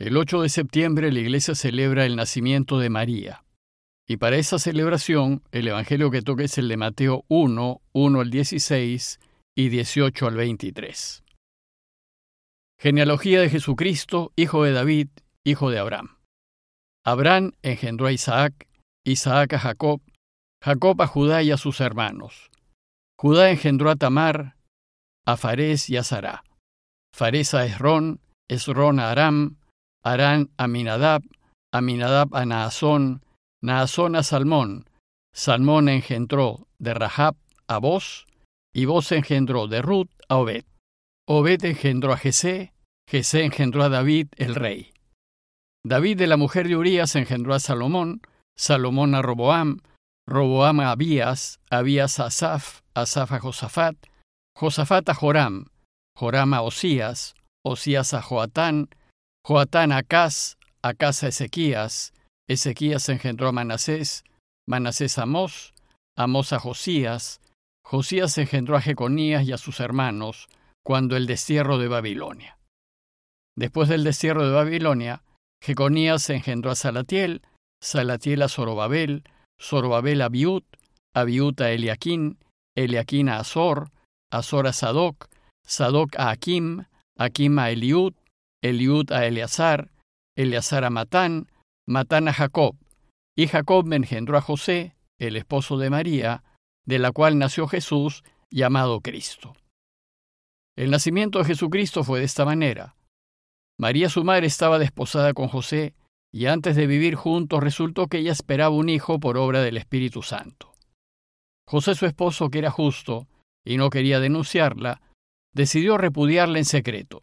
El 8 de septiembre la iglesia celebra el nacimiento de María. Y para esa celebración, el Evangelio que toca es el de Mateo 1, 1 al 16 y 18 al 23. Genealogía de Jesucristo, hijo de David, hijo de Abraham. Abraham engendró a Isaac, Isaac a Jacob, Jacob a Judá y a sus hermanos. Judá engendró a Tamar, a Farés y a Sará. Farés a Esrón, Esrón a Aram, Aram a Minadab, Aminadab a Naasón, Naasón a Salmón, Salmón engendró de Rahab a Boz, y Boz engendró de Ruth a Obed. Obed engendró a Jesé, Jesé engendró a David el rey. David de la mujer de Urías engendró a Salomón, Salomón a Roboam, Roboam a Abías, Abías a Asaf, Asaf a Josafat, Josafat a Joram, Joram a Osías, Osías a Joatán, Joatán Acaz, Acaz a Ezequías, Ezequías engendró a Manasés, Manasés a Amós, Amós a Josías, Josías engendró a Jeconías y a sus hermanos cuando el destierro de Babilonia. Después del destierro de Babilonia, Jeconías engendró a Salatiel, Salatiel a Zorobabel, Zorobabel a Abiud, Abiud a Eliaquín, Eliaquín a Azor, Azor a Sadoc, Sadoc a Akim, Akim a Eliud, Eliud a Eleazar, Eleazar a Matán, Matán a Jacob, y Jacob me engendró a José, el esposo de María, de la cual nació Jesús, llamado Cristo. El nacimiento de Jesucristo fue de esta manera. María su madre estaba desposada con José, y antes de vivir juntos resultó que ella esperaba un hijo por obra del Espíritu Santo. José su esposo, que era justo, y no quería denunciarla, decidió repudiarla en secreto.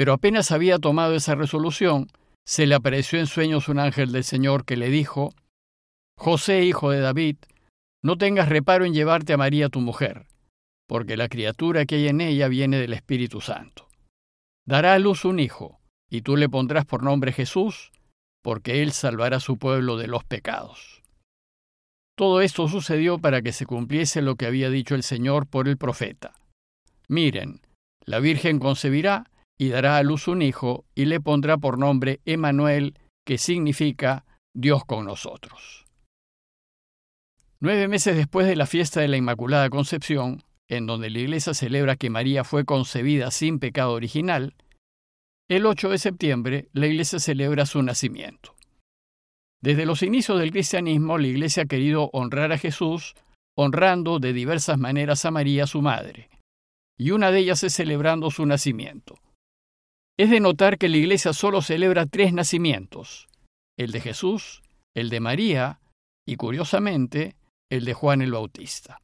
Pero apenas había tomado esa resolución, se le apareció en sueños un ángel del Señor que le dijo, José, hijo de David, no tengas reparo en llevarte a María tu mujer, porque la criatura que hay en ella viene del Espíritu Santo. Dará a luz un hijo, y tú le pondrás por nombre Jesús, porque él salvará a su pueblo de los pecados. Todo esto sucedió para que se cumpliese lo que había dicho el Señor por el profeta. Miren, la Virgen concebirá y dará a luz un hijo y le pondrá por nombre Emanuel, que significa Dios con nosotros. Nueve meses después de la fiesta de la Inmaculada Concepción, en donde la Iglesia celebra que María fue concebida sin pecado original, el 8 de septiembre la Iglesia celebra su nacimiento. Desde los inicios del cristianismo, la Iglesia ha querido honrar a Jesús, honrando de diversas maneras a María, su madre, y una de ellas es celebrando su nacimiento. Es de notar que la Iglesia solo celebra tres nacimientos, el de Jesús, el de María y, curiosamente, el de Juan el Bautista.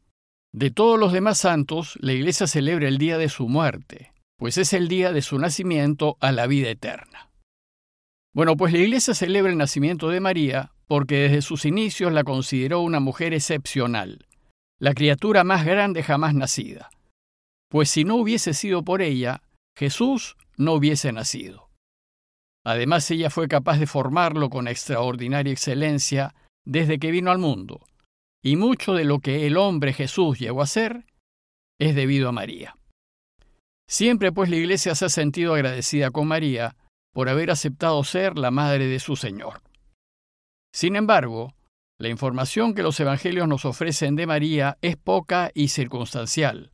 De todos los demás santos, la Iglesia celebra el día de su muerte, pues es el día de su nacimiento a la vida eterna. Bueno, pues la Iglesia celebra el nacimiento de María porque desde sus inicios la consideró una mujer excepcional, la criatura más grande jamás nacida, pues si no hubiese sido por ella, Jesús no hubiese nacido. Además, ella fue capaz de formarlo con extraordinaria excelencia desde que vino al mundo, y mucho de lo que el hombre Jesús llegó a ser es debido a María. Siempre pues la Iglesia se ha sentido agradecida con María por haber aceptado ser la madre de su Señor. Sin embargo, la información que los Evangelios nos ofrecen de María es poca y circunstancial,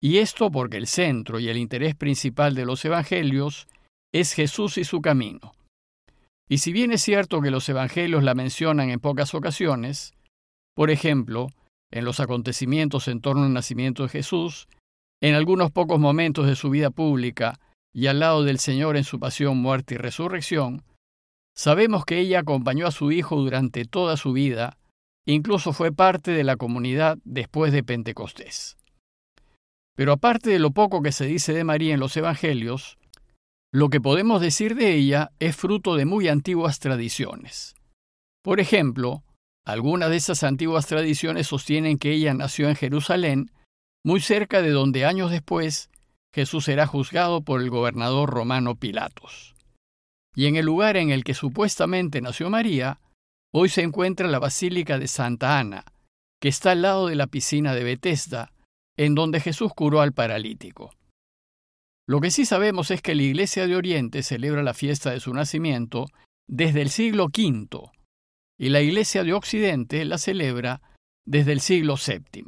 y esto porque el centro y el interés principal de los Evangelios es Jesús y su camino. Y si bien es cierto que los Evangelios la mencionan en pocas ocasiones, por ejemplo, en los acontecimientos en torno al nacimiento de Jesús, en algunos pocos momentos de su vida pública y al lado del Señor en su pasión, muerte y resurrección, sabemos que ella acompañó a su Hijo durante toda su vida, incluso fue parte de la comunidad después de Pentecostés. Pero aparte de lo poco que se dice de María en los Evangelios, lo que podemos decir de ella es fruto de muy antiguas tradiciones. Por ejemplo, algunas de esas antiguas tradiciones sostienen que ella nació en Jerusalén, muy cerca de donde años después Jesús será juzgado por el gobernador romano Pilatos. Y en el lugar en el que supuestamente nació María, hoy se encuentra la Basílica de Santa Ana, que está al lado de la piscina de Bethesda, en donde Jesús curó al paralítico. Lo que sí sabemos es que la Iglesia de Oriente celebra la fiesta de su nacimiento desde el siglo V y la Iglesia de Occidente la celebra desde el siglo VII.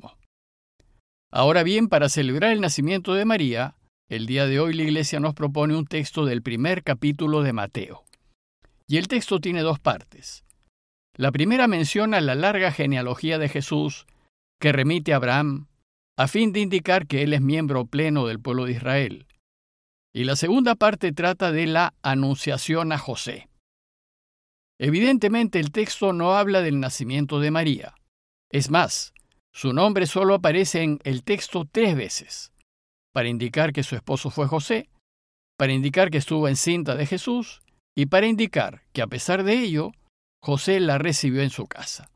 Ahora bien, para celebrar el nacimiento de María, el día de hoy la Iglesia nos propone un texto del primer capítulo de Mateo. Y el texto tiene dos partes. La primera menciona la larga genealogía de Jesús que remite a Abraham, a fin de indicar que él es miembro pleno del pueblo de Israel. Y la segunda parte trata de la anunciación a José. Evidentemente el texto no habla del nacimiento de María. Es más, su nombre solo aparece en el texto tres veces, para indicar que su esposo fue José, para indicar que estuvo encinta de Jesús y para indicar que a pesar de ello, José la recibió en su casa.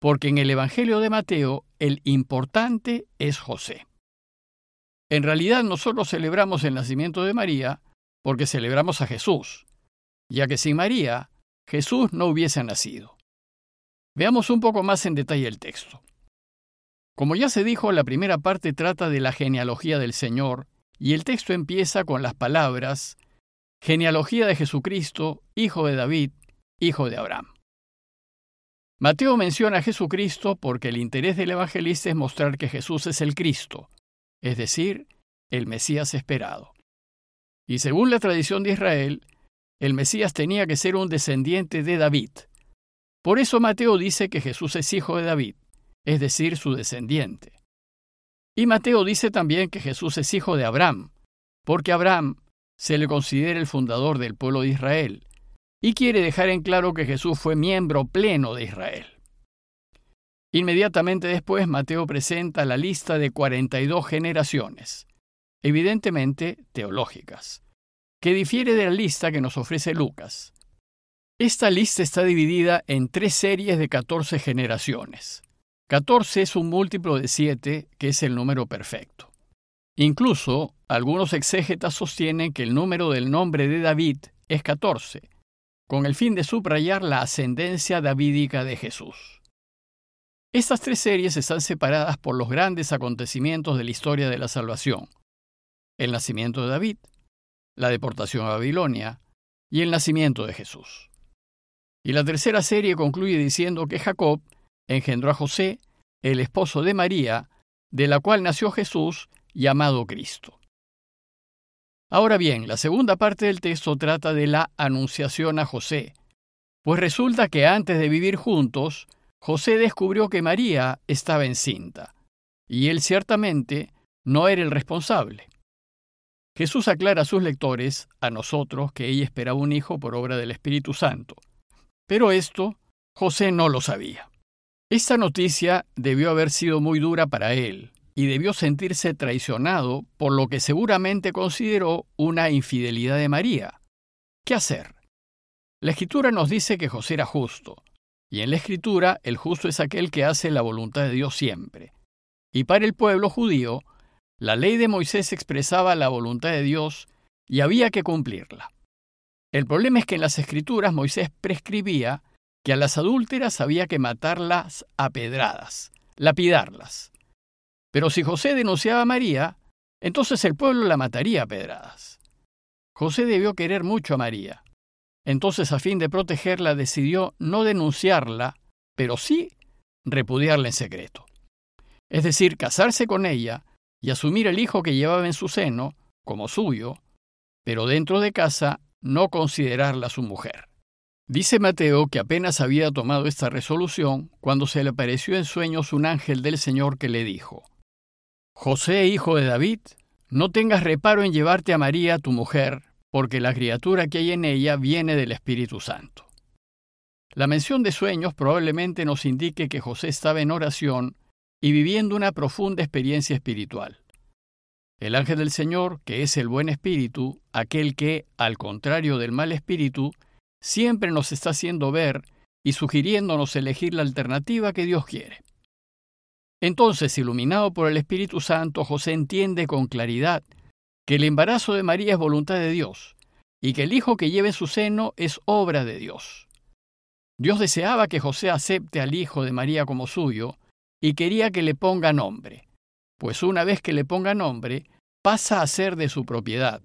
Porque en el Evangelio de Mateo el importante es José. En realidad nosotros celebramos el nacimiento de María porque celebramos a Jesús, ya que sin María Jesús no hubiese nacido. Veamos un poco más en detalle el texto. Como ya se dijo, la primera parte trata de la genealogía del Señor, y el texto empieza con las palabras Genealogía de Jesucristo, hijo de David, hijo de Abraham. Mateo menciona a Jesucristo porque el interés del evangelista es mostrar que Jesús es el Cristo, es decir, el Mesías esperado. Y según la tradición de Israel, el Mesías tenía que ser un descendiente de David. Por eso Mateo dice que Jesús es hijo de David es decir, su descendiente. Y Mateo dice también que Jesús es hijo de Abraham, porque Abraham se le considera el fundador del pueblo de Israel, y quiere dejar en claro que Jesús fue miembro pleno de Israel. Inmediatamente después, Mateo presenta la lista de 42 generaciones, evidentemente teológicas, que difiere de la lista que nos ofrece Lucas. Esta lista está dividida en tres series de 14 generaciones. 14 es un múltiplo de 7, que es el número perfecto. Incluso, algunos exégetas sostienen que el número del nombre de David es 14, con el fin de subrayar la ascendencia davídica de Jesús. Estas tres series están separadas por los grandes acontecimientos de la historia de la salvación. El nacimiento de David, la deportación a Babilonia y el nacimiento de Jesús. Y la tercera serie concluye diciendo que Jacob engendró a José, el esposo de María, de la cual nació Jesús, llamado Cristo. Ahora bien, la segunda parte del texto trata de la anunciación a José, pues resulta que antes de vivir juntos, José descubrió que María estaba encinta, y él ciertamente no era el responsable. Jesús aclara a sus lectores, a nosotros, que ella esperaba un hijo por obra del Espíritu Santo, pero esto José no lo sabía. Esta noticia debió haber sido muy dura para él, y debió sentirse traicionado por lo que seguramente consideró una infidelidad de María. ¿Qué hacer? La escritura nos dice que José era justo, y en la escritura el justo es aquel que hace la voluntad de Dios siempre. Y para el pueblo judío, la ley de Moisés expresaba la voluntad de Dios y había que cumplirla. El problema es que en las escrituras Moisés prescribía que a las adúlteras había que matarlas a pedradas, lapidarlas. Pero si José denunciaba a María, entonces el pueblo la mataría a pedradas. José debió querer mucho a María. Entonces, a fin de protegerla, decidió no denunciarla, pero sí repudiarla en secreto. Es decir, casarse con ella y asumir el hijo que llevaba en su seno como suyo, pero dentro de casa no considerarla su mujer. Dice Mateo que apenas había tomado esta resolución cuando se le apareció en sueños un ángel del Señor que le dijo, José, hijo de David, no tengas reparo en llevarte a María, tu mujer, porque la criatura que hay en ella viene del Espíritu Santo. La mención de sueños probablemente nos indique que José estaba en oración y viviendo una profunda experiencia espiritual. El ángel del Señor, que es el buen espíritu, aquel que, al contrario del mal espíritu, siempre nos está haciendo ver y sugiriéndonos elegir la alternativa que Dios quiere. Entonces, iluminado por el Espíritu Santo, José entiende con claridad que el embarazo de María es voluntad de Dios y que el hijo que lleva en su seno es obra de Dios. Dios deseaba que José acepte al hijo de María como suyo y quería que le ponga nombre, pues una vez que le ponga nombre, pasa a ser de su propiedad.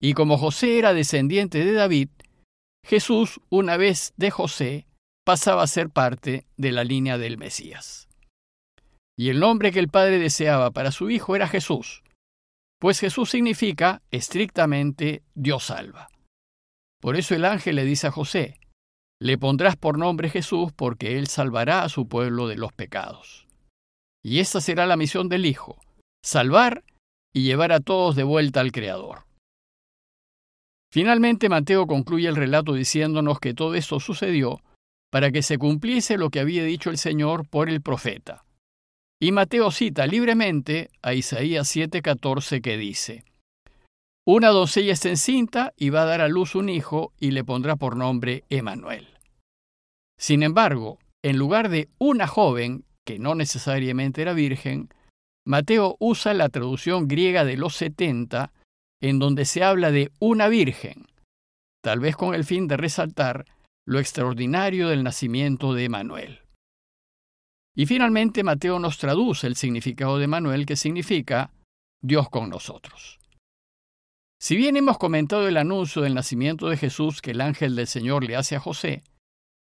Y como José era descendiente de David, Jesús, una vez de José, pasaba a ser parte de la línea del Mesías. Y el nombre que el Padre deseaba para su Hijo era Jesús, pues Jesús significa estrictamente Dios salva. Por eso el ángel le dice a José, le pondrás por nombre Jesús porque él salvará a su pueblo de los pecados. Y esta será la misión del Hijo, salvar y llevar a todos de vuelta al Creador. Finalmente Mateo concluye el relato diciéndonos que todo esto sucedió para que se cumpliese lo que había dicho el Señor por el profeta. Y Mateo cita libremente a Isaías 7:14 que dice, Una doncella está encinta y va a dar a luz un hijo y le pondrá por nombre Emanuel. Sin embargo, en lugar de una joven, que no necesariamente era virgen, Mateo usa la traducción griega de los 70, en donde se habla de una virgen, tal vez con el fin de resaltar lo extraordinario del nacimiento de Emanuel. Y finalmente Mateo nos traduce el significado de Emanuel, que significa Dios con nosotros. Si bien hemos comentado el anuncio del nacimiento de Jesús que el ángel del Señor le hace a José,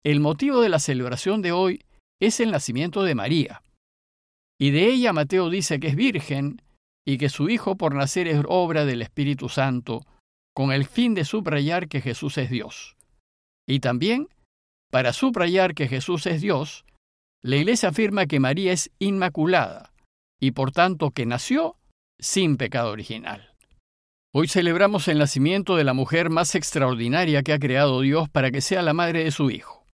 el motivo de la celebración de hoy es el nacimiento de María. Y de ella Mateo dice que es virgen y que su hijo por nacer es obra del Espíritu Santo, con el fin de subrayar que Jesús es Dios. Y también, para subrayar que Jesús es Dios, la Iglesia afirma que María es inmaculada y por tanto que nació sin pecado original. Hoy celebramos el nacimiento de la mujer más extraordinaria que ha creado Dios para que sea la madre de su Hijo.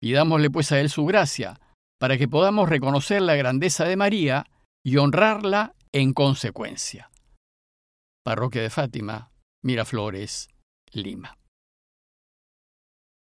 Pidámosle pues a Él su gracia, para que podamos reconocer la grandeza de María y honrarla en consecuencia. Parroquia de Fátima, Miraflores, Lima.